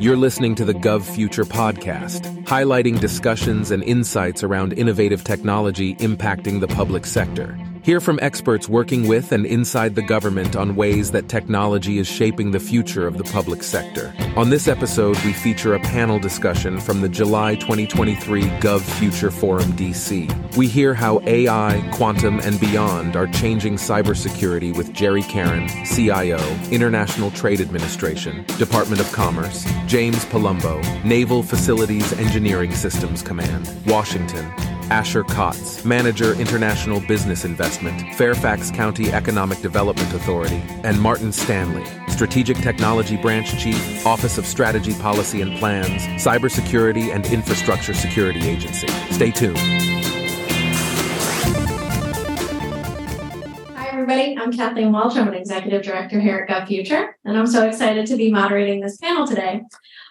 You're listening to the GovFuture podcast, highlighting discussions and insights around innovative technology impacting the public sector. Hear from experts working with and inside the government on ways that technology is shaping the future of the public sector. On this episode, we feature a panel discussion from the July 2023 Gov Future Forum DC. We hear how AI, quantum, and beyond are changing cybersecurity with Jerry Caron, CIO, International Trade Administration, Department of Commerce, James Palumbo, Naval Facilities Engineering Systems Command, Washington, Asher Kotz, Manager International Business Investment, Fairfax County Economic Development Authority, and Martin Stanley, Strategic Technology Branch Chief, Office of Strategy Policy and Plans, Cybersecurity and Infrastructure Security Agency. Stay tuned. Hi, everybody. I'm Kathleen Walch. I'm an executive director here at GovFuture, and I'm so excited to be moderating this panel today.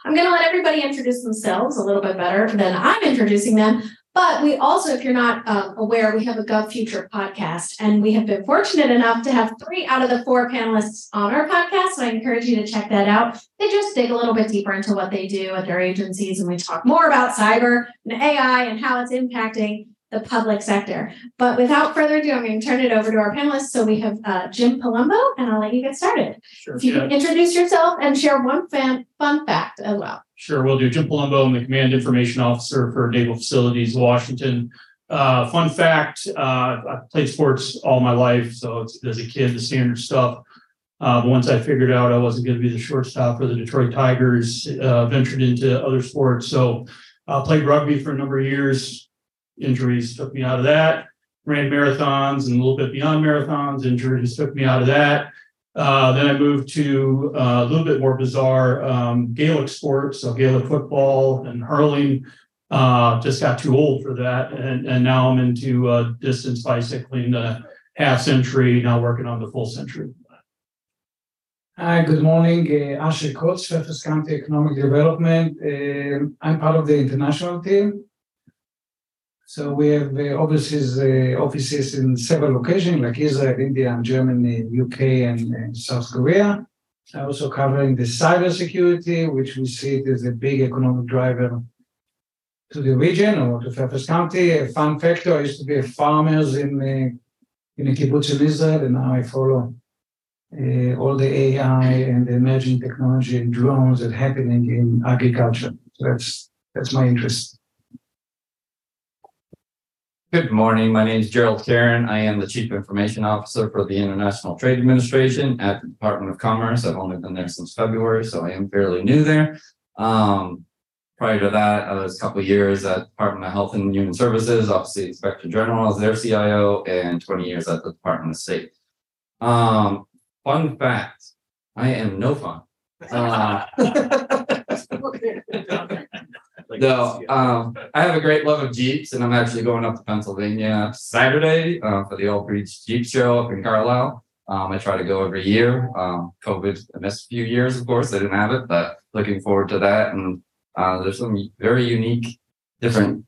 I'm going to let everybody introduce themselves a little bit better than I'm introducing them, but we also, if you're not um, aware, we have a GovFuture podcast, and we have been fortunate enough to have three out of the four panelists on our podcast. So I encourage you to check that out. They just dig a little bit deeper into what they do at their agencies, and we talk more about cyber and AI and how it's impacting the public sector. But without further ado, I'm going to turn it over to our panelists. So we have uh, Jim Palumbo, and I'll let you get started. Sure. If you can introduce yourself and share one fan, fun fact as well. Sure, we'll do. Jim Palumbo, I'm the Command Information Officer for Naval Facilities, Washington. Uh, fun fact, uh, I've played sports all my life, so it's, as a kid, the standard stuff. Uh, but once I figured out I wasn't going to be the shortstop for the Detroit Tigers, uh, ventured into other sports. So I played rugby for a number of years. Injuries took me out of that. Ran marathons and a little bit beyond marathons. Injuries took me out of that. Uh, then I moved to uh, a little bit more bizarre um, Gaelic sports, so Gaelic football and hurling. Uh, just got too old for that, and, and now I'm into uh, distance bicycling, uh, half century. Now working on the full century. Hi, good morning. Uh, Asher Kotz, Fairfax County Economic Development. Uh, I'm part of the international team. So we have uh, offices, uh, offices in several locations like Israel, India, and Germany, UK, and, South Korea. Also covering the cybersecurity, which we see it as a big economic driver to the region or to Fairfax County. A fun factor: I used to be a farmer in uh, in a kibbutz in Israel, and now I follow uh, all the AI and the emerging technology and drones that happening in agriculture. So that's that's my interest. Good morning. My name is Gerald Caron. I am the Chief Information Officer for the International Trade Administration at the Department of Commerce. I've only been there since February, so I am fairly new there. Um, prior to that, I was a couple of years at Department of Health and Human Services, obviously Inspector General as their CIO, and 20 years at the Department of State. Um, fun fact, I am no fun. Uh, no, um, I have a great love of Jeeps and I'm actually going up to Pennsylvania Saturday, uh, for the Old Breeds Jeep Show up in Carlisle. Um, I try to go every year. Um, COVID, I missed a few years, of course, I didn't have it, but looking forward to that. And, uh, there's some very unique, different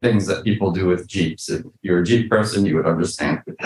things that people do with Jeeps. If you're a Jeep person, you would understand.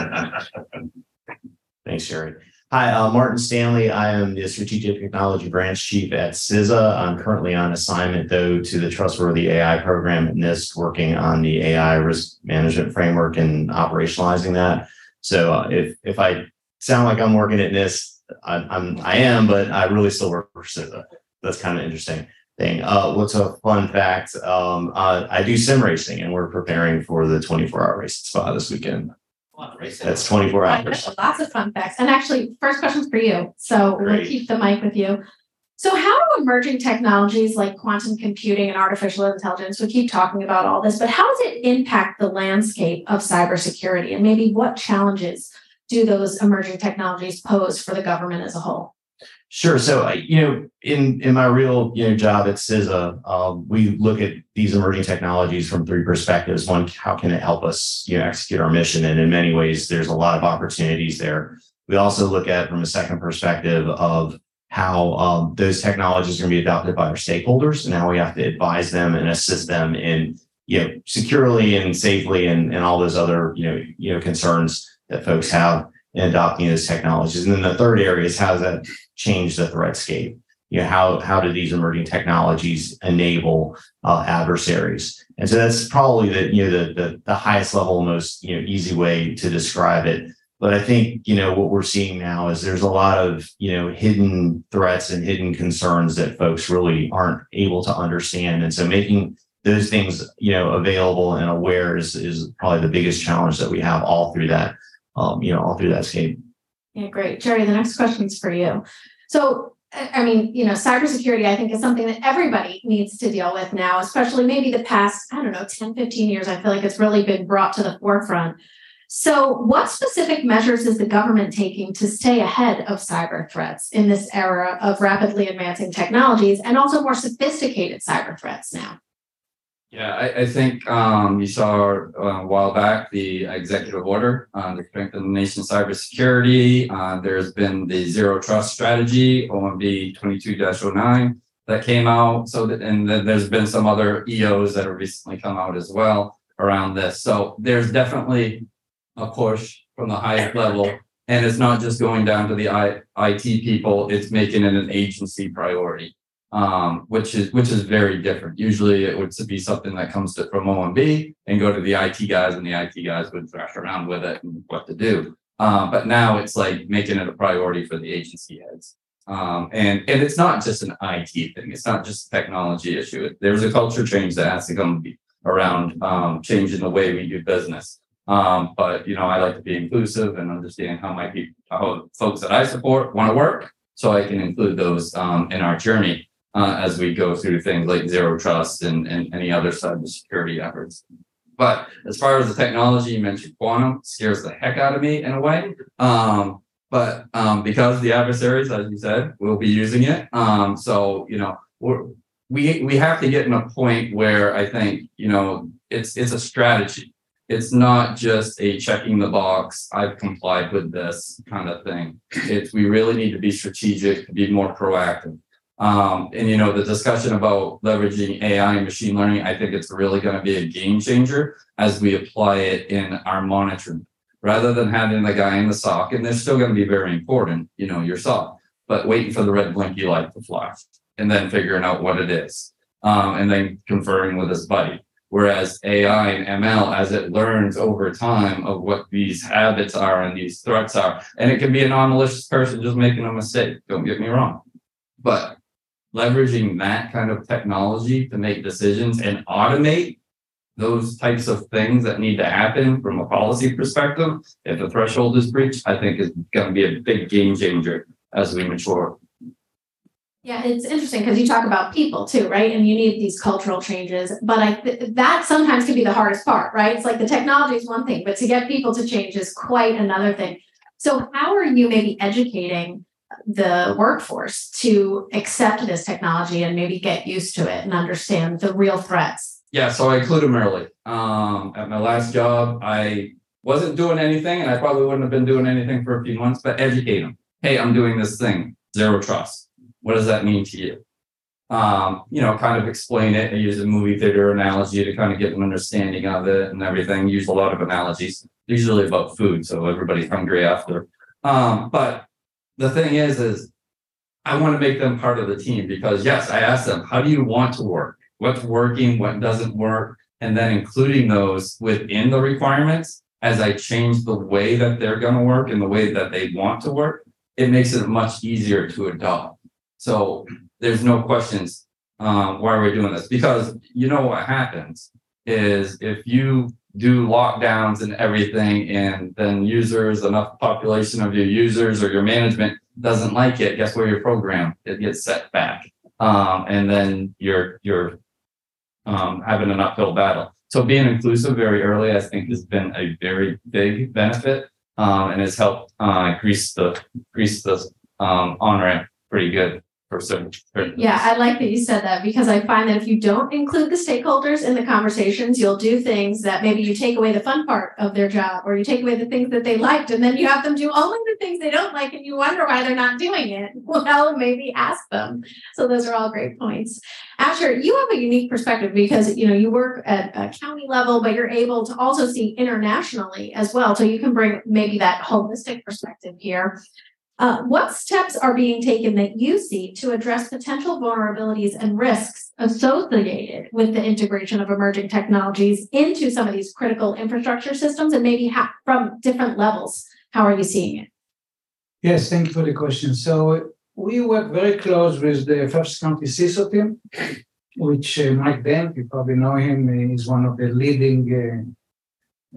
Thanks, Jerry. Hi, uh, Martin Stanley. I am the Strategic Technology Branch Chief at CISA. I'm currently on assignment, though, to the Trustworthy AI program at NIST, working on the AI risk management framework and operationalizing that. So, uh, if if I sound like I'm working at NIST, I, I'm I am, but I really still work for CISA. That's kind of interesting thing. Uh, what's a fun fact? Um, uh, I do sim racing, and we're preparing for the 24 hour race Spa this weekend. That's 24 hours. that's Lots of fun facts. And actually, first question's for you. So we'll keep the mic with you. So, how do emerging technologies like quantum computing and artificial intelligence, we keep talking about all this, but how does it impact the landscape of cybersecurity? And maybe what challenges do those emerging technologies pose for the government as a whole? Sure. So, you know, in in my real you know job at CISA, um, we look at these emerging technologies from three perspectives. One, how can it help us you know execute our mission? And in many ways, there's a lot of opportunities there. We also look at from a second perspective of how um, those technologies are going to be adopted by our stakeholders, and how we have to advise them and assist them in you know securely and safely and and all those other you know you know concerns that folks have in adopting those technologies. And then the third area is how does that change the threat scape. you know, how, how do these emerging technologies enable uh, adversaries? And so that's probably the, you know, the, the, the highest level, most, you know, easy way to describe it. But I think, you know, what we're seeing now is there's a lot of, you know, hidden threats and hidden concerns that folks really aren't able to understand. And so making those things, you know, available and aware is, is probably the biggest challenge that we have all through that, um, you know, all through that scape. Yeah, great. Jerry, the next question is for you. So I mean, you know, cybersecurity, I think, is something that everybody needs to deal with now, especially maybe the past, I don't know, 10, 15 years. I feel like it's really been brought to the forefront. So, what specific measures is the government taking to stay ahead of cyber threats in this era of rapidly advancing technologies and also more sophisticated cyber threats now? Yeah, I, I think um, you saw uh, a while back the executive order on the strengthen the nation's cybersecurity. Uh, there's been the zero trust strategy, OMB 22-09, that came out. So, that, and then there's been some other EOs that have recently come out as well around this. So there's definitely a push from the highest level. And it's not just going down to the I, IT people, it's making it an agency priority um, which is which is very different. Usually, it would be something that comes to, from OMB and go to the IT guys, and the IT guys would thrash around with it and what to do. Um, but now it's like making it a priority for the agency heads. Um, and and it's not just an IT thing. It's not just a technology issue. There's a culture change that has to come around um, changing the way we do business. Um, but you know, I like to be inclusive and understand how my people, how folks that I support want to work, so I can include those um, in our journey uh, as we go through things like zero trust and, and any other cybersecurity efforts. But as far as the technology, you mentioned quantum scares the heck out of me in a way. Um, but um, because the adversaries, as you said, will be using it. Um, so you know, we we have to get in a point where I think you know it's it's a strategy. It's not just a checking the box. I've complied with this kind of thing. It's we really need to be strategic, be more proactive. Um, and you know, the discussion about leveraging AI and machine learning, I think it's really going to be a game changer as we apply it in our monitoring. Rather than having the guy in the SOC, and they're still going to be very important, you know, your SOC, but waiting for the red blinky light to flash and then figuring out what it is. Um, and then conferring with his buddy. Whereas AI and ML, as it learns over time of what these habits are and these threats are, and it can be a non-malicious person just making a mistake. Don't get me wrong, but leveraging that kind of technology to make decisions and automate those types of things that need to happen from a policy perspective, if the threshold is breached, I think is going to be a big game changer as we mature. Yeah, it's interesting because you talk about people too, right? And you need these cultural changes, but I th- that sometimes can be the hardest part, right? It's like the technology is one thing, but to get people to change is quite another thing. So, how are you maybe educating the workforce to accept this technology and maybe get used to it and understand the real threats? Yeah, so I include them early. Um, at my last job, I wasn't doing anything, and I probably wouldn't have been doing anything for a few months, but educate them. Hey, I'm doing this thing, zero trust. What does that mean to you? Um, you know, kind of explain it. I use a movie theater analogy to kind of get an understanding of it and everything. Use a lot of analogies, usually about food, so everybody's hungry after. Um, but the thing is, is I want to make them part of the team because yes, I asked them, how do you want to work? What's working, what doesn't work? And then including those within the requirements as I change the way that they're going to work and the way that they want to work, it makes it much easier to adopt. So there's no questions um, why are we doing this? Because you know what happens is if you do lockdowns and everything, and then users, enough population of your users or your management doesn't like it, guess where your program it gets set back, um, and then you're you're um, having an uphill battle. So being inclusive very early, I think, has been a very big benefit, um, and has helped uh, increase the increase the um, on ramp pretty good person. Yeah, I like that you said that because I find that if you don't include the stakeholders in the conversations, you'll do things that maybe you take away the fun part of their job or you take away the things that they liked and then you have them do only the things they don't like and you wonder why they're not doing it. Well, maybe ask them. So those are all great points. Asher, you have a unique perspective because you know you work at a county level, but you're able to also see internationally as well. So you can bring maybe that holistic perspective here. Uh, what steps are being taken that you see to address potential vulnerabilities and risks associated with the integration of emerging technologies into some of these critical infrastructure systems and maybe ha- from different levels? How are you seeing it? Yes, thank you for the question. So we work very close with the Fairfax County CISO team, which uh, Mike Dent, you probably know him, is one of the leading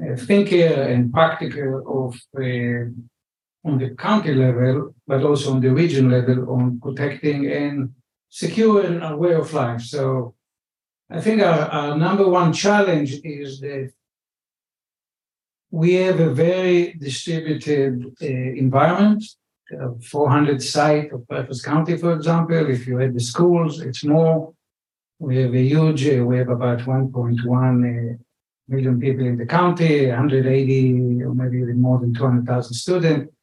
uh, uh, thinker and practical of uh, on the county level, but also on the region level on protecting and securing our way of life. So I think our, our number one challenge is that we have a very distributed uh, environment. Uh, 400 site of Fairfax County, for example. If you add the schools, it's more. We have a huge, uh, we have about 1.1 uh, million people in the county, 180 or maybe even more than 200,000 students.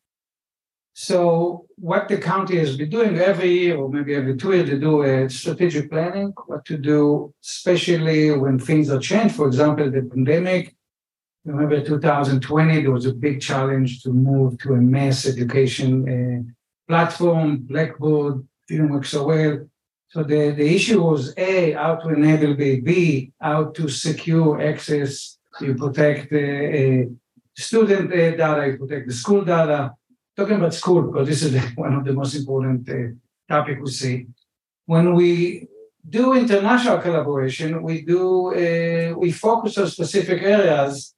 So what the county has been doing every year or maybe every two years, they do a strategic planning, what to do, especially when things are changed. For example, the pandemic. Remember 2020, there was a big challenge to move to a mass education uh, platform, Blackboard, didn't work so well. So the, the issue was A, how to enable B, B, how to secure access, you protect the uh, student uh, data, you protect the school data, talking about school because this is one of the most important uh, topic we see. When we do international collaboration, we do uh, we focus on specific areas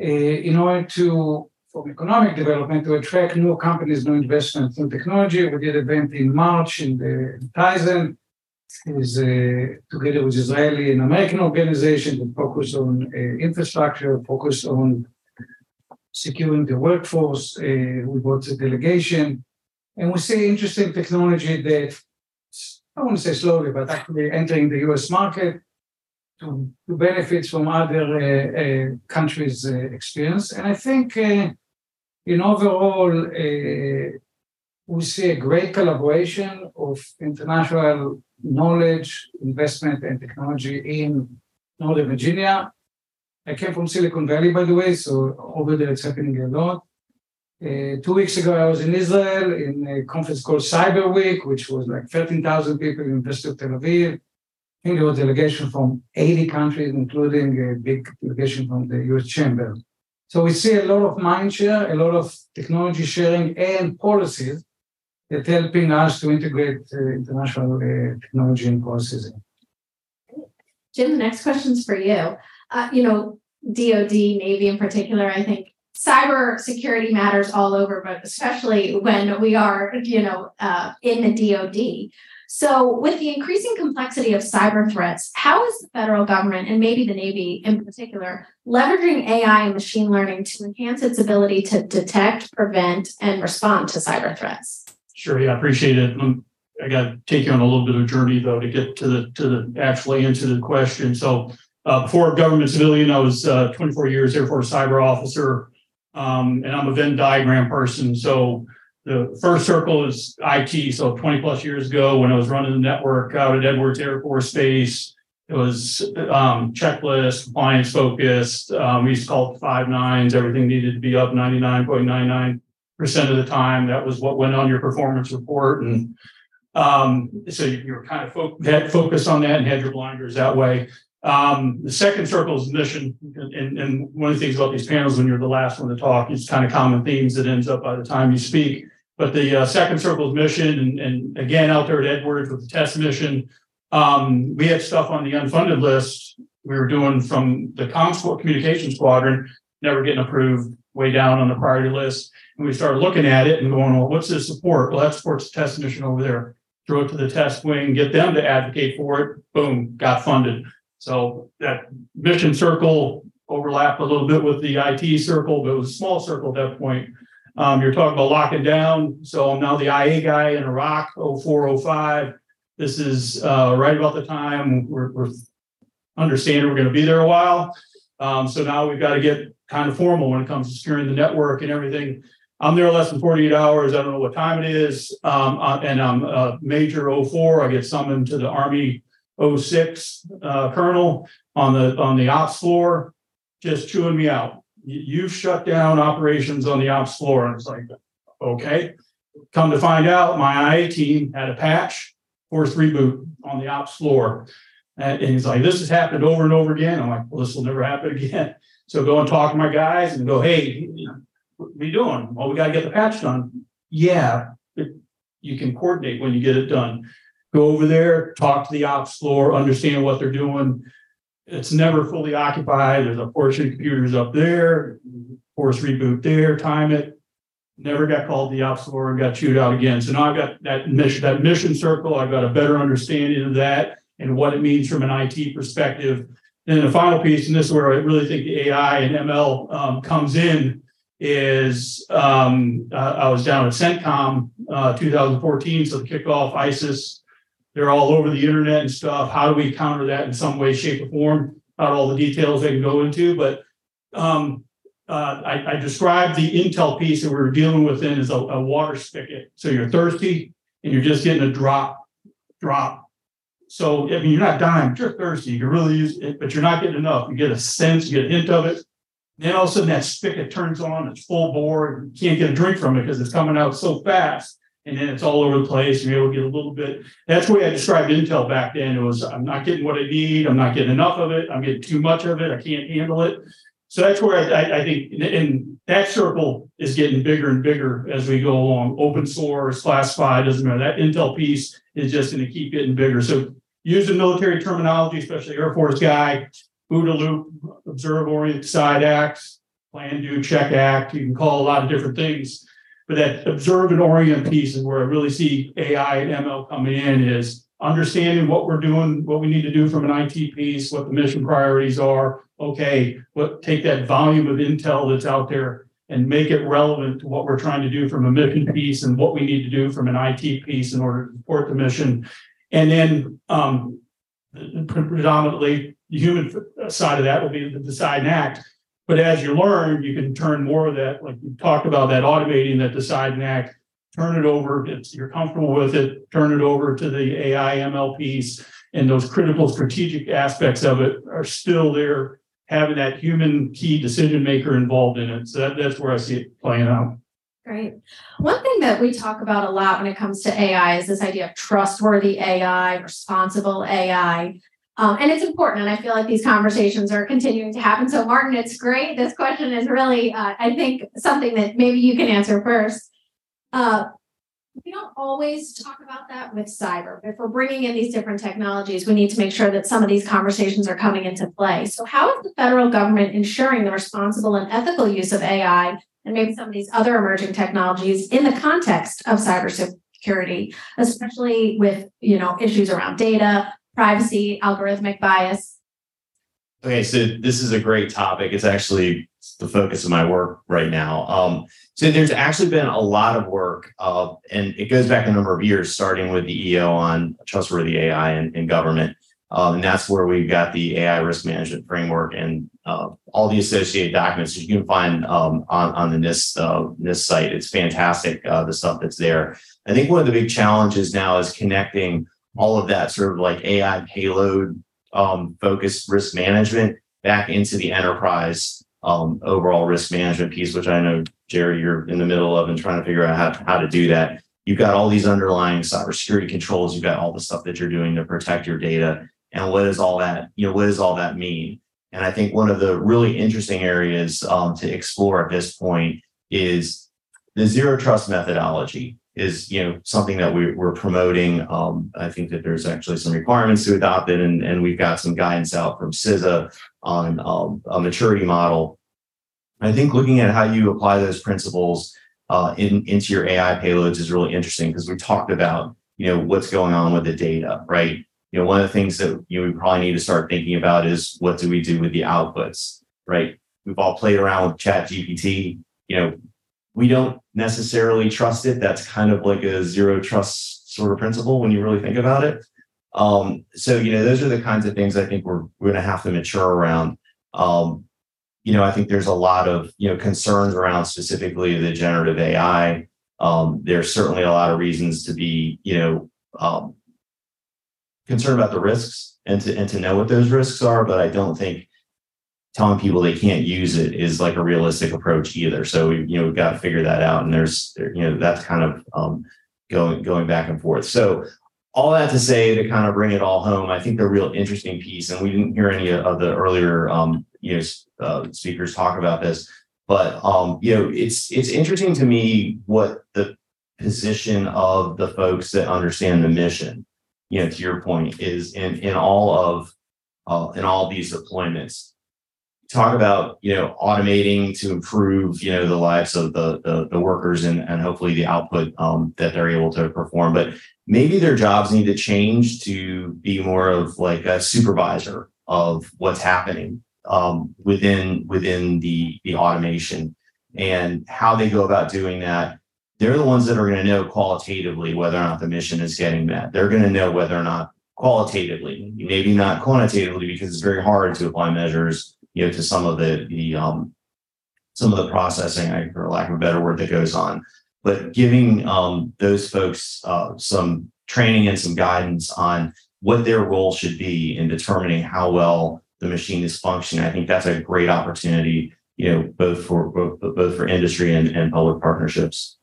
uh, in order to from economic development to attract new companies, new investment in technology. We did an event in March in the Tysons, is uh, together with Israeli and American organization that focus on uh, infrastructure, focus on securing the workforce. Uh, we brought a delegation, and we see interesting technology that I want to say slowly, but actually entering the U.S. market to, to benefit from other uh, uh, countries' experience. And I think, in overall, we see a great collaboration of international knowledge, investment, and technology in Northern Virginia I came from Silicon Valley, by the way, so over there it's happening a lot. Uh, two weeks ago, I was in Israel in a conference called Cyber Week, which was like 13,000 people in University of Tel Aviv. I think there was a delegation from 80 countries, including a big delegation from the US Chamber. So we see a lot of mind share, a lot of technology sharing and policies that helping us to integrate uh, international uh, technology and policies. Jim, the next question is for you uh, you know, DoD, Navy in particular, I think cyber security matters all over, but especially when we are, you know, uh, in the DoD. So, with the increasing complexity of cyber threats, how is the federal government and maybe the Navy in particular leveraging AI and machine learning to enhance its ability to detect, prevent, and respond to cyber threats? Sure, yeah, I appreciate it. Um, I got to take you on a little bit of a journey though to get to the to the actually answer the question. So, uh, before government civilian, I was uh, 24 years Air Force cyber officer, um, and I'm a Venn diagram person. So the first circle is IT. So 20 plus years ago, when I was running the network out at Edwards Air Force Base, it was um, checklist, compliance focused. Um, we used to call it five nines. Everything needed to be up 99.99 percent of the time. That was what went on your performance report, and um, so you were kind of fo- focused on that and had your blinders that way. Um, the second circle is mission. And, and one of the things about these panels, when you're the last one to talk, it's kind of common themes that ends up by the time you speak. But the uh, second circle is mission. And, and again, out there at Edwards with the test mission, um, we had stuff on the unfunded list we were doing from the com squad, communication squadron, never getting approved, way down on the priority list. And we started looking at it and going, well, what's this support? Well, that supports the test mission over there. Throw it to the test wing, get them to advocate for it. Boom, got funded. So that mission circle overlapped a little bit with the IT circle, but it was a small circle at that point. Um, you're talking about locking down. So I'm now the IA guy in Iraq, 0405. This is uh, right about the time we're, we're understanding we're going to be there a while. Um, so now we've got to get kind of formal when it comes to securing the network and everything. I'm there less than 48 hours. I don't know what time it is. Um, uh, and I'm a major 04. I get summoned to the Army 06 uh, colonel on the on the ops floor, just chewing me out. You've shut down operations on the ops floor, and it's like, okay. Come to find out, my IA team had a patch, forced reboot on the ops floor. And, he's like, this has happened over and over again. I'm like, well, this will never happen again. So go and talk to my guys and go, hey, you know, what are you doing? Well, we got to get the patch done. Yeah, you can coordinate when you get it done. Go over there, talk to the ops floor, understand what they're doing. It's never fully occupied. There's a portion of computers up there, force reboot there, time it. Never got called the ops floor and got chewed out again. So now I've got that mission, that mission circle. I've got a better understanding of that and what it means from an IT perspective. And the final piece, and this is where I really think the AI and ML um, comes in, is um, uh, I was down at CENTCOM uh, 2014, so the kickoff ISIS, they're all over the internet and stuff. How do we counter that in some way, shape, or form? Not all the details I can go into, but um, uh, I, I described the Intel piece that we are dealing with in as a, a water spigot. So you're thirsty and you're just getting a drop, drop. So I mean, you're not dying, you're thirsty. You can really use it, but you're not getting enough. You get a sense, you get a hint of it. Then all of a sudden that spigot turns on, it's full bore, you can't get a drink from it because it's coming out so fast. And then it's all over the place. You're able to get a little bit. That's the way I described Intel back then. It was I'm not getting what I need. I'm not getting enough of it. I'm getting too much of it. I can't handle it. So that's where I, I, think, and- and that circle is getting bigger and bigger as we go along. Open source, classified, doesn't matter. That Intel piece is just going to keep getting bigger. So using military terminology, especially Air Force guy, OODA loop, observe, orient, decide, act, plan, do, check, act. You can call a lot of different things. But that observe and orient piece is where I really see AI and ML coming in is understanding what we're doing, what we need to do from an IT piece, what the mission priorities are. Okay, what take that volume of intel that's out there and make it relevant to what we're trying to do from a mission piece and what we need to do from an IT piece in order to support the mission. And then um, predominantly the human side of that will be the decide and act. But as you learn, you can turn more of that, like you talked about, that automating that decide and act, turn it over, if you're comfortable with it, turn it over to the AI ML piece. And those critical strategic aspects of it are still there, having that human key decision maker involved in it. So that, that's where I see it playing out. Great. One thing that we talk about a lot when it comes to AI is this idea of trustworthy AI, responsible AI. Um, and it's important. And I feel like these conversations are continuing to happen. So, Martin, it's great. This question is really, uh, I think, something that maybe you can answer first. Uh, we don't always talk about that with cyber. But if we're bringing in these different technologies, we need to make sure that some of these conversations are coming into play. So, how is the federal government ensuring the responsible and ethical use of AI and maybe some of these other emerging technologies in the context of cybersecurity, especially with you know issues around data, privacy, algorithmic bias? Okay, so this is a great topic. It's actually the focus of my work right now. Um, so there's actually been a lot of work, uh, and it goes back a number of years, starting with the EO on trustworthy AI in, in government. Um, and that's where we've got the AI risk management framework and uh, all the associated documents that you can find um, on, on the NIST, uh, NIST site. It's fantastic, uh, the stuff that's there. I think one of the big challenges now is connecting all of that sort of like AI payload um, focused risk management back into the enterprise um, overall risk management piece, which I know, Jerry, you're in the middle of and trying to figure out how, how to do that. You've got all these underlying cybersecurity controls. You've got all the stuff that you're doing to protect your data. And what does all that, you know, what does all that mean? And I think one of the really interesting areas um, to explore at this point is the zero trust methodology is you know something that we, we're promoting. Um, I think that there's actually some requirements to adopt it, and, and we've got some guidance out from CISA on um, a maturity model. I think looking at how you apply those principles uh, in, into your AI payloads is really interesting because we talked about you know what's going on with the data, right? You know, one of the things that you we probably need to start thinking about is what do we do with the outputs, right? We've all played around with ChatGPT. You know, we don't necessarily trust it. That's kind of like a zero trust sort of principle when you really think about it. Um, so, you know, those are the kinds of things I think we're, we're going to have to mature around. Um, you know, I think there's a lot of, you know, concerns around specifically the generative AI. Um, there's certainly a lot of reasons to be, you know, um, concerned about the risks and to, and to know what those risks are. But I don't think telling people they can't use it is like a realistic approach either. So we, you know, we've got to figure that out. And there's, you know, that's kind of um, going going back and forth. So all that to say to kind of bring it all home, I think the real interesting piece, and we didn't hear any of the earlier um, you know uh, speakers talk about this, but um, you know, it's it's interesting to me what the position of the folks that understand the mission, you know, to your point, is in in all of uh, in all these deployments talk about you know automating to improve you know the lives of the the, the workers and and hopefully the output um, that they're able to perform. But maybe their jobs need to change to be more of like a supervisor of what's happening um, within within the the automation and how they go about doing that. They're the ones that are going to know qualitatively whether or not the mission is getting met. They're going to know whether or not qualitatively maybe not quantitatively because it's very hard to apply measures you know, to some of the the um, some of the processing, I, for lack of a better word, that goes on. But giving um, those folks uh, some training and some guidance on what their role should be in determining how well the machine is functioning, I think that's a great opportunity, you know, both for both, both for industry and, and public partnerships.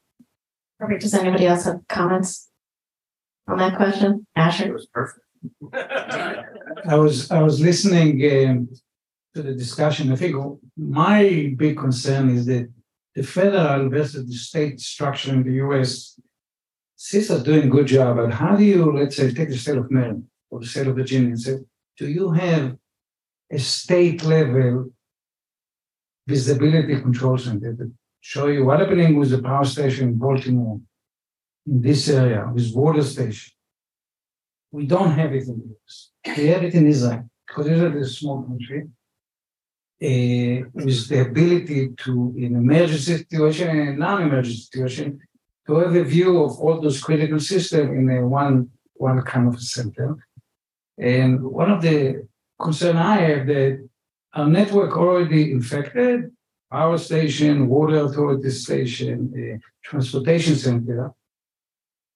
Perfect. Does anybody else have comments on that question? Asher? It was perfect. I was I was listening um, to the discussion. I think my big concern is that the federal versus the state structure in the US, CISA doing a good job, but how do you, let's say, take the state of Maryland or the state of Virginia and say, do you have a state level visibility control center that show you what happening with the power station in Baltimore, in this area, with water station? We don't have it in the US. We have it in Israel because Israel is a small country uh, with the ability to, in emergency situation and non-emergency situation, to have a view of all those critical systems in a one one kind of center. And one of the concern I have that our network already infected, power station, water authority station, transportation center.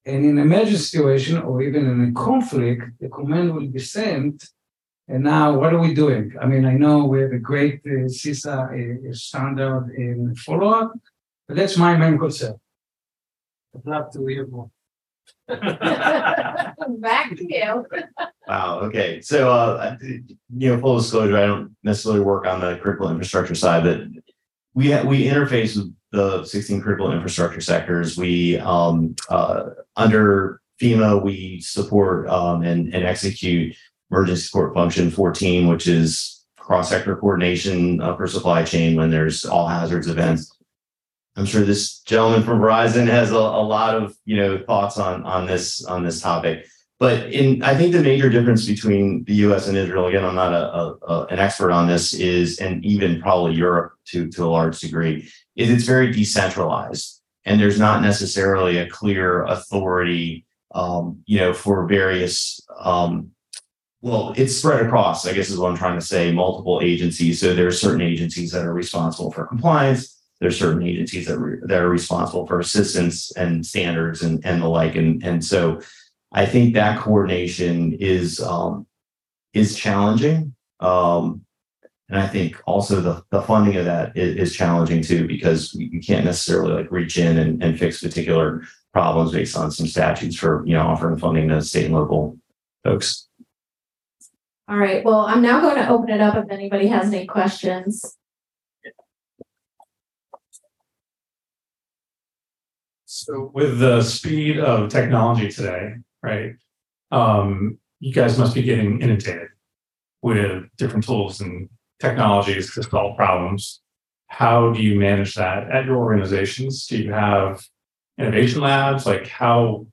And in emergency situation or even in a conflict, the command will be sent and now, what are we doing? I mean, I know we have a great uh, CISA uh, standard in follow up, but that's my main concern. I'd love to hear more. Back to you. Wow. Okay. So, uh, you know, full disclosure, I don't necessarily work on the critical infrastructure side, but we ha- we interface with the 16 critical infrastructure sectors. We um, uh, under FEMA, we support um, and, and execute emergency support function 14, which is cross sector coordination for supply chain when there's all hazards events. I'm sure this gentleman from Verizon has a, a lot of you know thoughts on on this on this topic. But in I think the major difference between the U.S. and Israel, again, I'm not a, a, a, an expert on this, is and even probably Europe to to a large degree, is it's very decentralized and there's not necessarily a clear authority, um, you know, for various um, well, it's spread across, I guess is what I'm trying to say, multiple agencies. So there are certain agencies that are responsible for compliance. There's certain agencies that, re- that are responsible for assistance and standards and, and the like. And, and so I think that coordination is um, is challenging. Um, and I think also the, the funding of that is, is challenging too, because you can't necessarily like reach in and, and fix particular problems based on some statutes for, you know, offering funding to state and local folks. All right, well, I'm now going to open it up if anybody has any questions. So with the speed of technology today, right? Um, you guys must be getting inundated with different tools and technologies to solve problems. How do you manage that at your organizations? Do you have innovation labs? Like how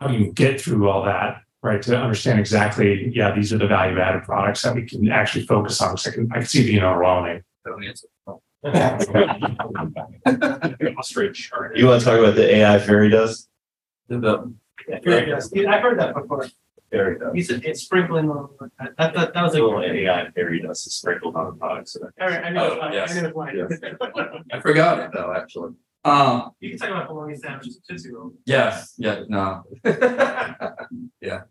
how do you get through all that right? To understand exactly, yeah, these are the value added products that we can actually focus on. So I can, I can see being overwhelming. Ostrich. You want to talk about the AI fairy dust? The, Fairy dust. Yeah, I've heard that before. Fairy dust. He said it's sprinkling on. That, that, that was Little like. AI fairy dust is sprinkled on the products. All right, I know, it's Oh, fine. yes. I know it's fine. I forgot it though, actually. Um, You can talk about bologna sandwiches, Tootsie Roll. yes, yeah, no. Yeah.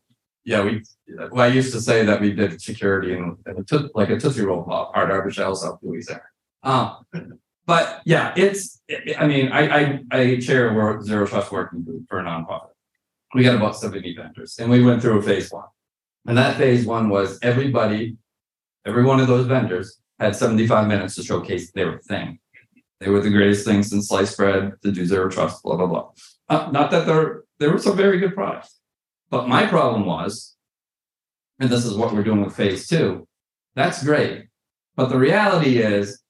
yeah, we, well, I used to say that we did security and and it took like a Tootsie Roll pop, hard arbor shells up Louisiana. Um, but yeah, it's, I I mean, I, I, I chair a zero trust working group for a nonprofit. We got about seventy vendors and we went through a phase one. And that phase one was everybody, every one of those vendors had seventy-five minutes to showcase their thing. They were the greatest thing since sliced bread the do zero trust, blah, blah, blah. Uh, not that there, there were some very good products. But my problem was, and this is what we're doing with phase two, that's great. But the reality is,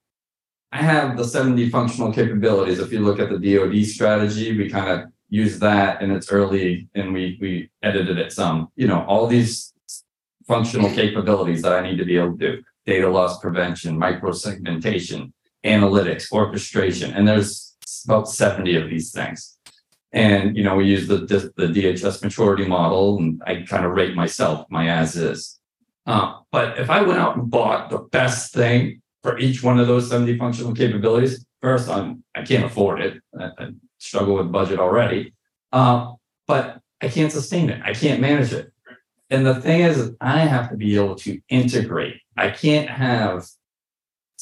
I have the 70 functional capabilities. If you look at the DoD strategy, we kind of use that in its early and we we edited it some, you know, all these functional capabilities that I need to be able to do. Data loss prevention, microsegmentation, analytics, orchestration, and there's about 70 of these things. And, you know, we use the, the, DHS maturity model and I kind of rate myself, my as is. Uh, but if I went out and bought the best thing for each one of those 70 functional capabilities, first, I'm, I can't afford it. I, I struggle with budget already. Uh, but I can't sustain it. I can't manage it. And the thing is, I have to be able to integrate. I can't have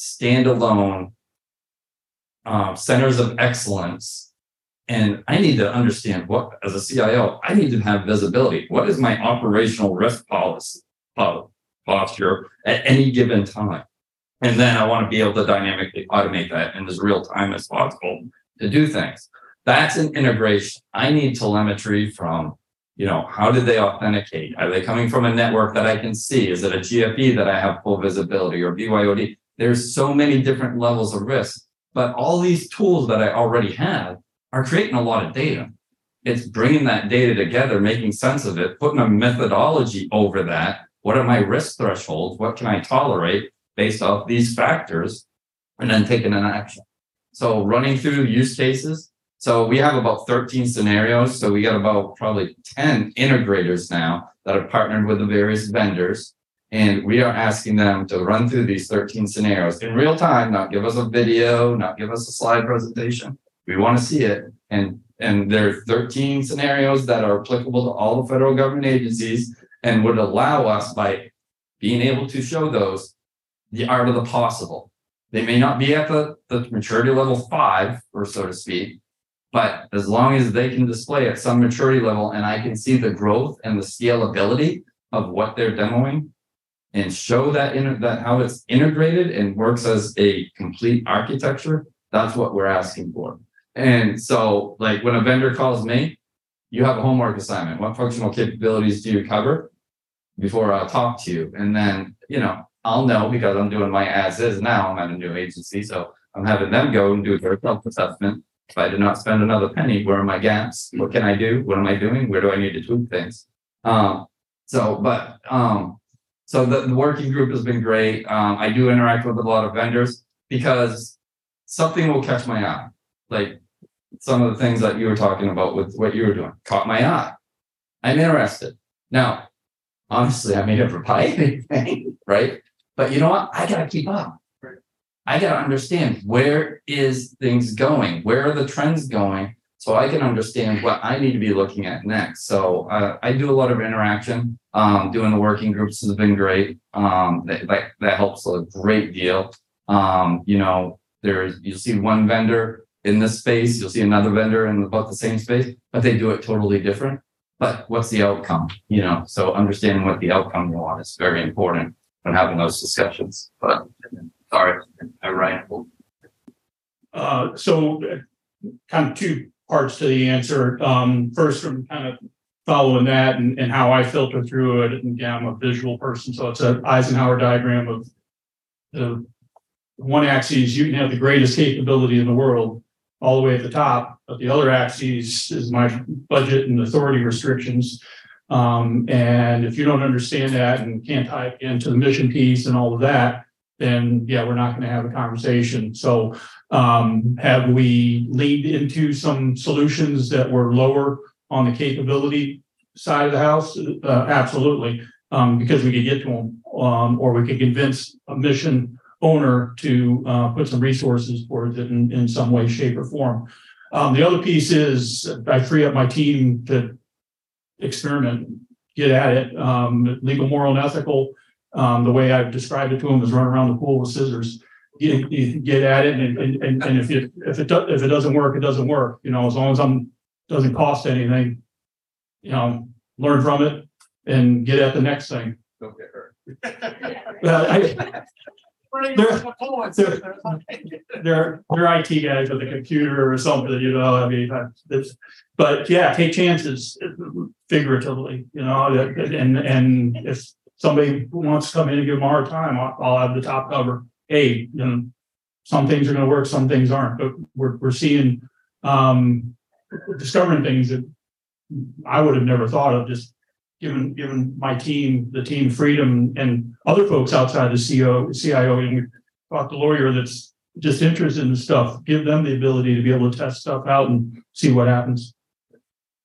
standalone uh, centers of excellence. And I need to understand what, as a CIO, I need to have visibility. What is my operational risk policy posture at any given time? And then I want to be able to dynamically automate that in as real time as possible to do things. That's an integration. I need telemetry from, you know, how did they authenticate? Are they coming from a network that I can see? Is it a GFE that I have full visibility or BYOD? There's so many different levels of risk, but all these tools that I already have are creating a lot of data. It's bringing that data together, making sense of it, putting a methodology over that. What are my risk thresholds? What can I tolerate based off these factors? And then taking an action. So running through use cases. So we have about 13 scenarios. So we got about probably 10 integrators now that are partnered with the various vendors. And we are asking them to run through these 13 scenarios in real time, not give us a video, not give us a slide presentation. We want to see it. And and there are 13 scenarios that are applicable to all the federal government agencies and would allow us by being able to show those the art of the possible. They may not be at the, the maturity level five, or so to speak, but as long as they can display at some maturity level and I can see the growth and the scalability of what they're demoing and show that in that how it's integrated and works as a complete architecture, that's what we're asking for. And so, like when a vendor calls me, you have a homework assignment. What functional capabilities do you cover before I'll talk to you? And then, you know, I'll know because I'm doing my as is now. I'm at a new agency. So I'm having them go and do their self assessment. If I did not spend another penny, where are my gaps? What can I do? What am I doing? Where do I need to tweak things? Um, so, but, um, so the, the working group has been great. Um, I do interact with a lot of vendors because something will catch my eye. Like some of the things that you were talking about with what you were doing caught my eye. I'm interested. Now, honestly, I may never buy anything, right? But you know what? I gotta keep up. I gotta understand where is things going? Where are the trends going? So I can understand what I need to be looking at next. So uh, I do a lot of interaction. Um, doing the working groups has been great. Um, that, that that helps a great deal. Um, you know, there's you'll see one vendor in this space, you'll see another vendor in about the same space, but they do it totally different. But what's the outcome? You know, so understanding what the outcome you want is very important when having those discussions. But sorry, I rambled. Uh, so uh, kind of two parts to the answer. Um, first, from kind of following that and, and how I filter through it. And yeah, I'm a visual person, so it's an Eisenhower diagram of the one axis. You can have the greatest capability in the world all the way at the top, but the other axis is my budget and authority restrictions. Um, and if you don't understand that and can't tie into the mission piece and all of that, then yeah, we're not going to have a conversation. So um, have we leaned into some solutions that were lower on the capability side of the house? Uh, absolutely, um, because we could get to them, um, or we could convince a mission owner to uh, put some resources towards it in, in some way, shape, or form. Um, the other piece is I free up my team to experiment get at it. Um, legal, moral, and ethical. Um, the way I've described it to them is run around the pool with scissors. You get at it, and and and, and if it if it does if it doesn't work, it doesn't work. You know, as long as I'm doesn't cost anything. You know, learn from it and get at the next thing. Don't get hurt. Well, I, they're, they're IT guys with a computer or something, you know, I mean, I- but yeah, take chances figuratively, you know, and, and if somebody wants to come in and give them a hard time, I'll, I'll have the top cover. Hey, you know, some things are gonna work, some things aren't, but we're, we're seeing, um, discovering things that I would have never thought of, just given, given my team, the team freedom and other folks outside the CO, CIO, and we talked to lawyer that's just interested in stuff, give them the ability to be able to test stuff out and see what happens.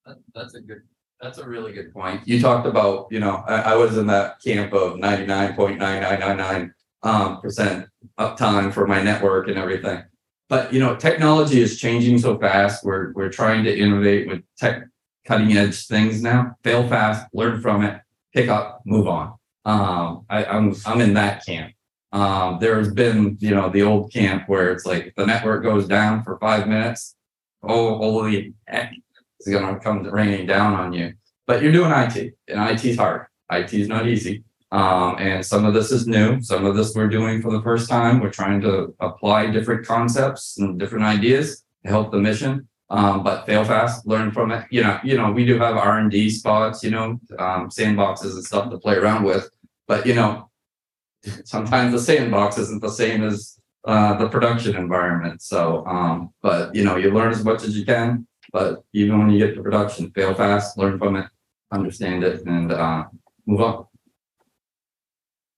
That- That's a good, that's a really good point. You talked about, you know, I, I was in that camp of ninety-nine point nine nine nine nine um, percent uptime for my network and everything. But, you know, technology is changing so fast. We're, we're trying to innovate with tech, cutting edge things now. Fail fast, learn from it, pick up, move on. Um, I, I'm, I'm in that camp. Um, there's been, you know, the old camp where it's like the network goes down for five minutes. Oh, holy heck is gonna come raining down on you. But you're doing IT, and IT is hard. IT is not easy. Um, and some of this is new. Some of this we're doing for the first time. We're trying to apply different concepts and different ideas to help the mission. Um, but fail fast, learn from it. You know, you know, we do have R and D spots, you know, um, sandboxes and stuff to play around with. But you know, sometimes the sandbox isn't the same as uh, the production environment. So, um, but you know, you learn as much as you can. But even when you get to production, fail fast, learn from it, understand it, and uh, move on.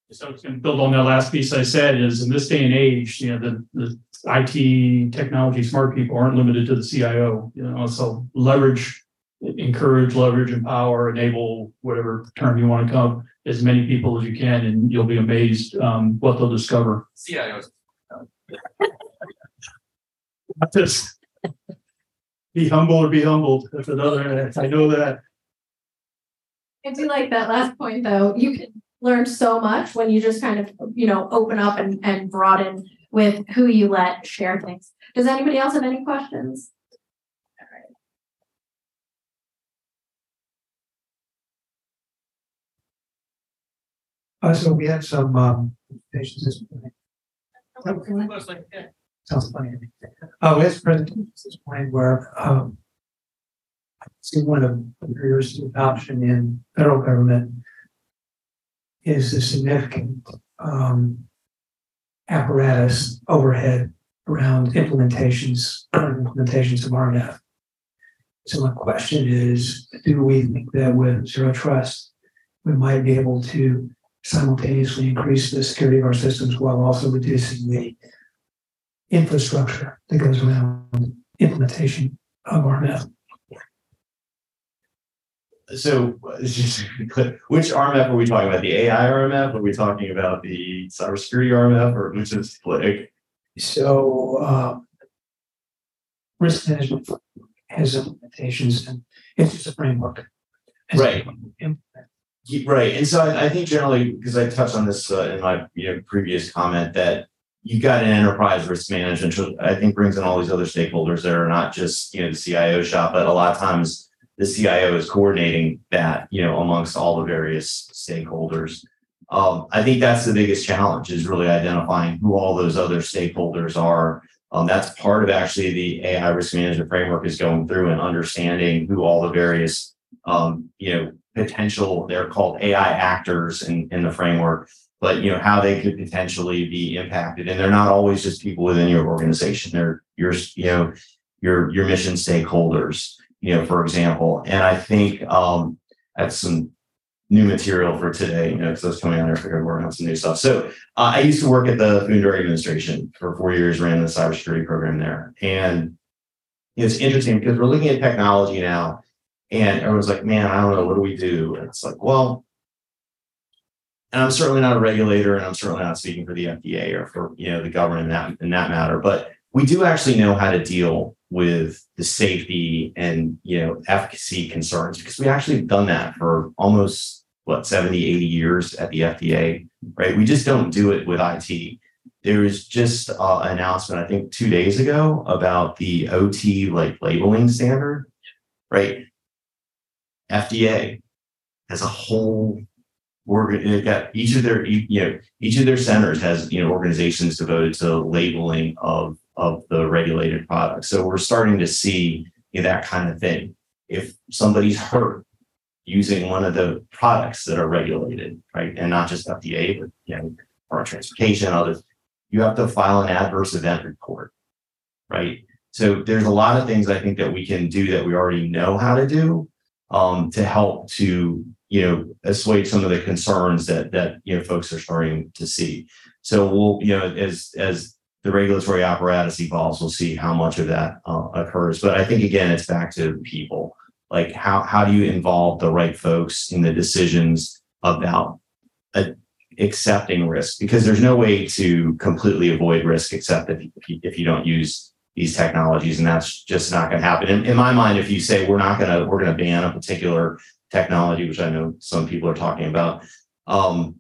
So it's gonna build on that last piece I said is in this day and age, you know, the, the IT technology smart people aren't limited to the CIO, you know, so leverage, encourage, leverage, empower, enable, whatever term you want to come, as many people as you can, and you'll be amazed, um, what they'll discover. CIOs. Just be humble or be humbled. That's another, I know that. I do like that last point, though. You can learn so much when you just kind of, you know, open up and, and broaden with who you let share things. Does anybody else have any questions? Uh, so we had some, um, presentations this morning. Sounds funny. me. Uh, some presentations this morning where, um, I see one of the barriers to adoption in federal government is the significant, um, apparatus overhead around implementations, implementations of RMF. So my question is, do we think that with zero trust, we might be able to simultaneously increase the security of our systems while also reducing the infrastructure that goes around implementation of RMF. So just to be clear, which RMF are we talking about? The AI RMF? Are we talking about the cybersecurity RMF or which is like? So uh, risk management has implementations and it's just a framework. Right. Ye- Right, and so I, I think generally, because I touched on this uh, in my, you know, previous comment, that you've got an enterprise risk management, which I think brings in all these other stakeholders that are not just, you know, the CIO shop, but a lot of times the CIO is coordinating that, you know, amongst all the various stakeholders. Um, I think that's the biggest challenge is really identifying who all those other stakeholders are. Um, that's part of actually the AI risk management framework is going through and understanding who all the various um, you know, potential, they're called AI actors in, in the framework, but you know, how they could potentially be impacted. And they're not always just people within your organization. They're your, you know, your, your mission stakeholders, you know, for example. And I think, um, that's some new material for today, you know, because I was coming out there, I figured working on some new stuff. So uh, I used to work at the Food and Drug Administration for four years, ran the cybersecurity program there. And it's interesting because we're looking at technology now and everyone's like, man, I don't know, what do we do? And it's like, well, and I'm certainly not a regulator and I'm certainly not speaking for the FDA or for, you know, the government in that, in that matter, but we do actually know how to deal with the safety and, you know, efficacy concerns, because we actually have done that for almost, what, 70, 80 years at the FDA, right? We just don't do it with IT. There was just uh, an announcement, I think, two days ago about the OT like labeling standard, right? FDA has a whole they've got each of their you know each of their centers has you know organizations devoted to labeling of of the regulated products. So we're starting to see that kind of thing. If somebody's hurt using one of the products that are regulated, right, and not just FDA, but you know, or transportation, others, you have to file an adverse event report, right? So there's a lot of things I think that we can do that we already know how to do um, to help to you know assuage some of the concerns that that you know folks are starting to see. So we'll you know as as the regulatory apparatus evolves, we'll see how much of that uh, occurs. But I think again, it's back to people. Like how how do you involve the right folks in the decisions about uh, accepting risk? Because there's no way to completely avoid risk except if if you, if you don't use these technologies, and that's just not going to happen. In, in my mind, if you say we're not going to we're going to ban a particular technology, which I know some people are talking about, um,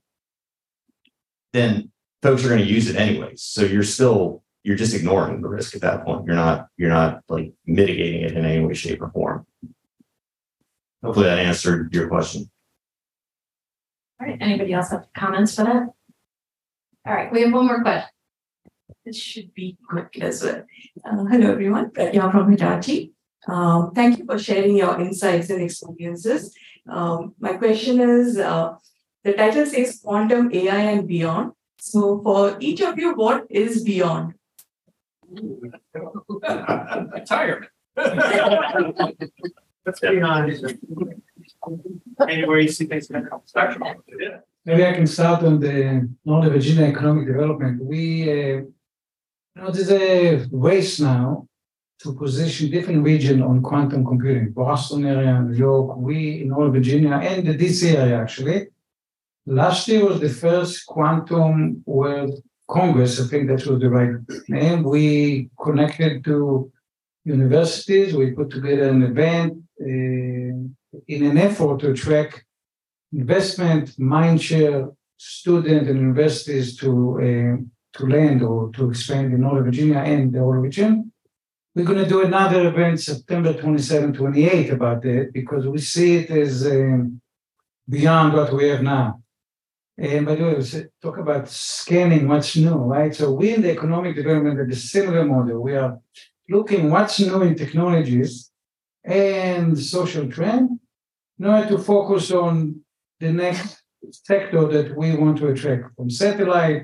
then folks are going to use it anyways. So you're still you're just ignoring the risk at that point. You're not you're not like mitigating it in any way, shape, or form. Hopefully that answered your question. All right, anybody else have comments for that? All right, we have one more question. This should be quick as well. Uh, hello, everyone. Pratya from Hitachi. Um, thank you for sharing your insights and experiences. Um, my question is uh, the title says quantum AI and beyond. So, for each of you, what is beyond? Retirement. Let's be honest. Anywhere you see things gonna come, start. Yeah. Maybe I can start on the Northern Virginia economic development. We, uh, you know, there's a race now to position different region on quantum computing. Boston area, New York, we in Northern Virginia and the DC area actually. Last year was the first quantum world congress. I think that was the right name. We connected to universities. We put together an event uh, in an effort to attract investment, mindshare, student and universities to uh, to land or to expand in Northern Virginia and the whole region. We're going to do another event September 27, 28 about that because we see it as um, beyond what we have now. And by the way, we talk about scanning what's new, right? So we in the economic development of the similar model, we are looking what's new in technologies and social trend in order to focus on the next sector that we want to attract from satellite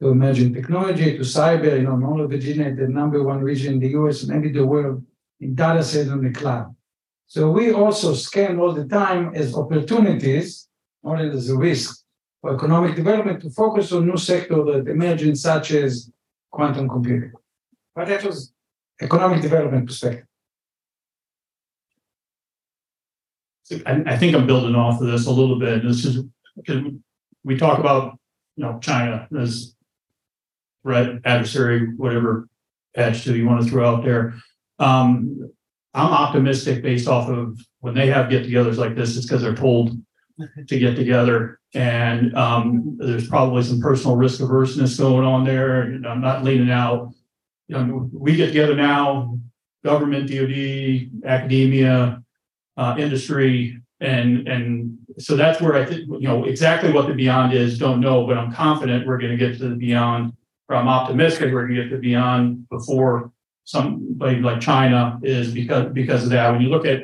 to emerging technology to cyber, you know, Northern Virginia, the number one region in the US and maybe the world in data centers on the cloud. So we also scan all the time as opportunities, not as a risk for economic development to focus on new sectors that emerging such as quantum computing. But that was economic development perspective. I, think I'm building off of this a little bit. This is because we talk about, you know, China as right adversary, whatever adjective you want to throw out there. Um, I'm optimistic based off of when they have get-togethers like this, it's because they're told to get together. And um, there's probably some personal risk averseness going on there. And I'm not leaning out. You know, we get together now, government, DoD, academia, uh, industry, and and so that's where I think you know exactly what the beyond is. Don't know, but I'm confident we're going to get to the beyond. Or I'm optimistic we're going to get to the beyond before somebody like China is because because of that. When you look at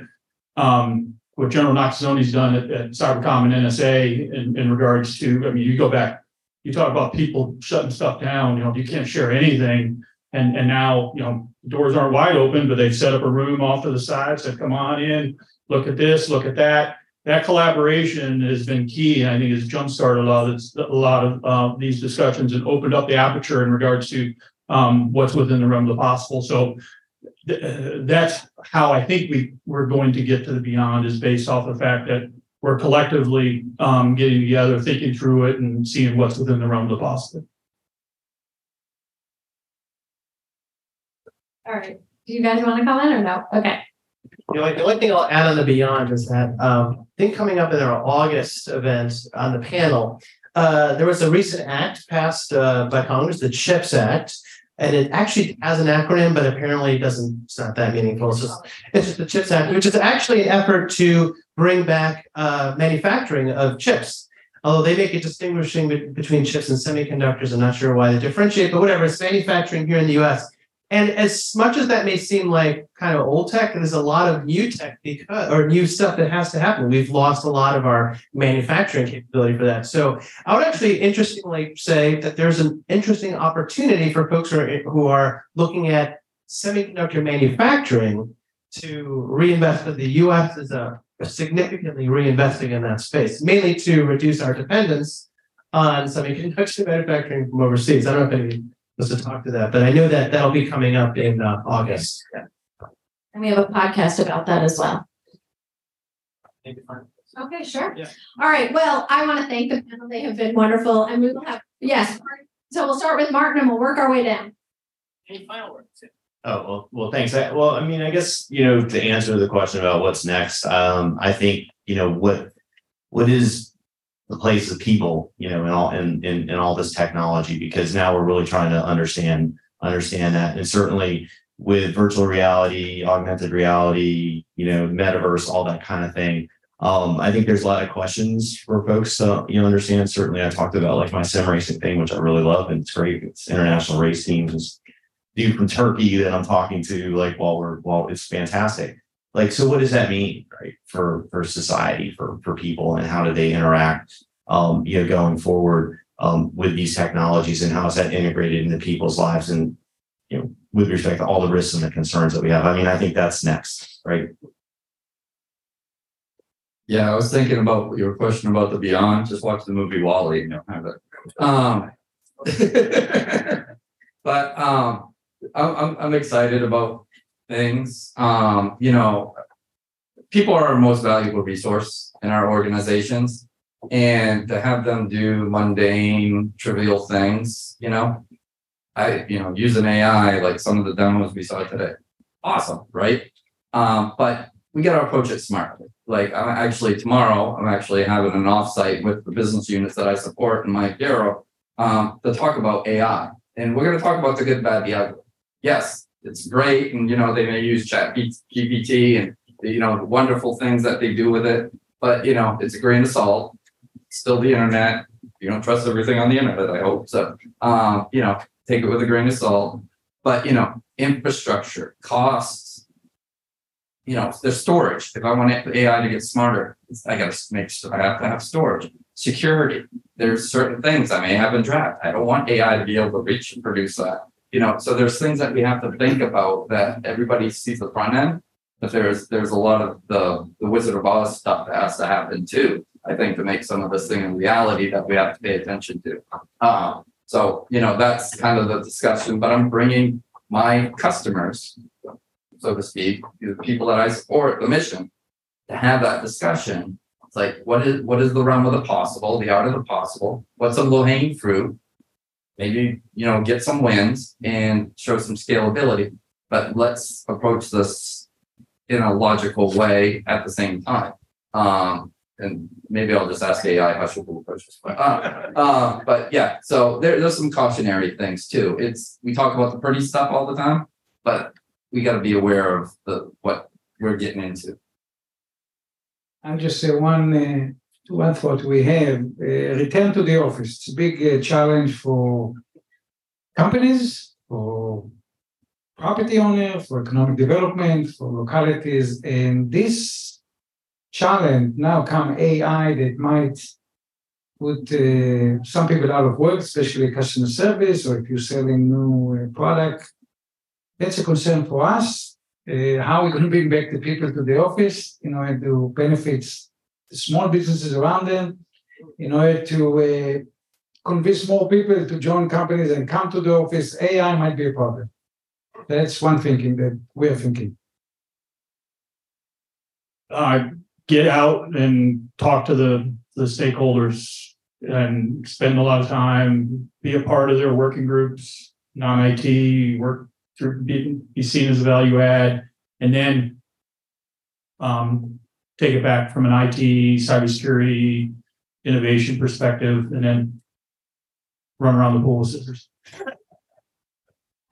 um, what General Nakasone's done at, at Cybercom and NSA in, in regards to, I mean, you go back, you talk about people shutting stuff down, you know, you can't share anything. And, and now, you know, doors aren't wide open, but they've set up a room off to the side, said, come on in, look at this, look at that. That collaboration has been key, and I think has jumpstarted a lot of this, a lot of uh, these discussions and opened up the aperture in regards to um, what's within the realm of the possible. So th- that's how I think we we're going to get to the beyond is based off the fact that we're collectively um, getting together, thinking through it, and seeing what's within the realm of the possible. All right, Do you guys want to comment or no? Okay. The only, the only thing I'll add on the beyond is that, um, I think coming up in our August event on the panel, uh, there was a recent act passed, uh, by Congress, the CHIPS Act. And it actually has an acronym, but apparently it doesn't, it's not that meaningful. It's just, it's just the CHIPS Act, which is actually an effort to bring back, uh, manufacturing of chips. Although they make a distinguishing be- between chips and semiconductors, I'm not sure why they differentiate, but whatever, it's manufacturing here in the US. And as much as that may seem like kind of old tech, there's a lot of new tech because, or new stuff that has to happen. We've lost a lot of our manufacturing capability for that. So I would actually interestingly say that there's an interesting opportunity for folks who are, who are looking at semiconductor manufacturing to reinvest in the US is a significantly reinvesting in that space, mainly to reduce our dependence on semiconductor manufacturing from overseas. I don't know if any was to talk to that, but I know that that'll be coming up in uh, August. And we have a podcast about that as well. Okay, sure. Yeah. All right. Well, I want to thank the panel. They have been wonderful and we will have, yes. So we'll start with Martin and we'll work our way down. Any final words? Oh, well, well, thanks. I, well, I mean, I guess, you know, to answer the question about what's next, um, I think, you know, what, what is the place of people, you know, in all, in, in all this technology, because now we're really trying to understand, understand that. And certainly with virtual reality, augmented reality, you know, metaverse, all that kind of thing. Um, I think there's a lot of questions for folks to, you know, understand. Certainly I talked about like my sim racing thing, which I really love and it's great. It's international race teams. Dude from Turkey that I'm talking to, like while we're while it's fantastic. Like, so what does that mean, right, for for society, for for people, and how do they interact, um, you know, going forward um, with these technologies, and how is that integrated into people's lives, and you know, with respect to all the risks and the concerns that we have. I mean, I think that's next, right? Yeah, I was thinking about your question about the beyond. Just watch the movie WALL-E. You know, have it. Um, but um, I'm I'm excited about things. Um, you know, people are our most valuable resource in our organizations, and to have them do mundane, trivial things, you know, I you know an AI like some of the demos we saw today. Awesome, right? Um, but we got to approach it smartly. Like I'm actually tomorrow, I'm actually having an offsite with the business units that I support in my bureau um, to talk about AI, and we're going to talk about the good, bad, the ugly. Yes, it's great, and you know they may use ChatGPT and you know the wonderful things that they do with it, but you know it's a grain of salt. It's still the internet. You don't trust everything on the internet. I hope so. Um, you know, take it with a grain of salt. But you know, infrastructure costs you know, there's storage. If I want AI to get smarter, I gotta make sure I have to have storage. Security. There's certain things I may have in draft. I don't want AI to be able to reach and produce that. You know, so there's things that we have to think about that everybody sees the front end, but there's there's a lot of the the Wizard of Oz stuff that has to happen too. I think to make some of this thing a reality that we have to pay attention to. Um, so you know that's kind of the discussion. But I'm bringing my customers so to speak, the people that I support, the mission, to have that discussion. It's like, what is what is the realm of the possible, the art of the possible? What's a low hanging fruit? Maybe you know, get some wins and show some scalability. But let's approach this in a logical way at the same time. Um, and maybe I'll just ask AI how should we approach this. But, uh, uh, but yeah, so there, there's some cautionary things too. It's we talk about the pretty stuff all the time, but we got to be aware of the what we're getting into. I'll just say one, uh, one thought we have, uh, return to the office. It's a big uh, challenge for companies, for property owners, for economic development, for localities. And this challenge now come AI that might put uh, some people out of work, especially customer service, or if you're selling new uh, product. That's a concern for us uh, how we're going to bring back the people to the office you know, and the small businesses around them, in order to uh, convince more people to join companies and come to the office. AI might be a problem. That's one thinking that we're thinking. uh, get out and talk to the, the stakeholders and spend a lot of time, be a part of their working groups, non-IT, work to be, be seen as a value add, and then um, take it back from an IT, cybersecurity, innovation perspective, and then run around the pool with scissors.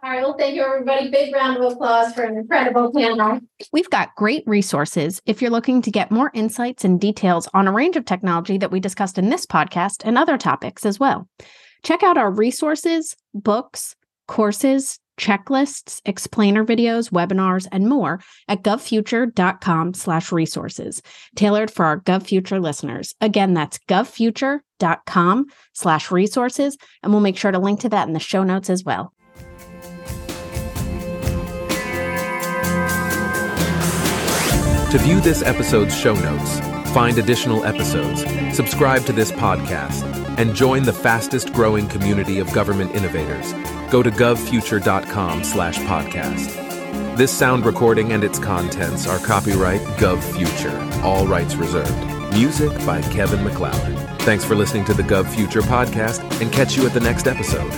All right, well, thank you, everybody. Big round of applause for an incredible panel. We've got great resources if you're looking to get more insights and details on a range of technology that we discussed in this podcast and other topics as well. Check out our resources, books, courses, checklists, explainer videos, webinars, and more at govfuture.com slash resources, tailored for our GovFuture listeners. Again, that's govfuture.com slash resources, and we'll make sure to link to that in the show notes as well. To view this episode's show notes, find additional episodes, subscribe to this podcast, and join the fastest growing community of government innovators, go to govfuture.com slash podcast. This sound recording and its contents are copyright GovFuture, all rights reserved. Music by Kevin MacLeod. Thanks for listening to the GovFuture podcast and catch you at the next episode.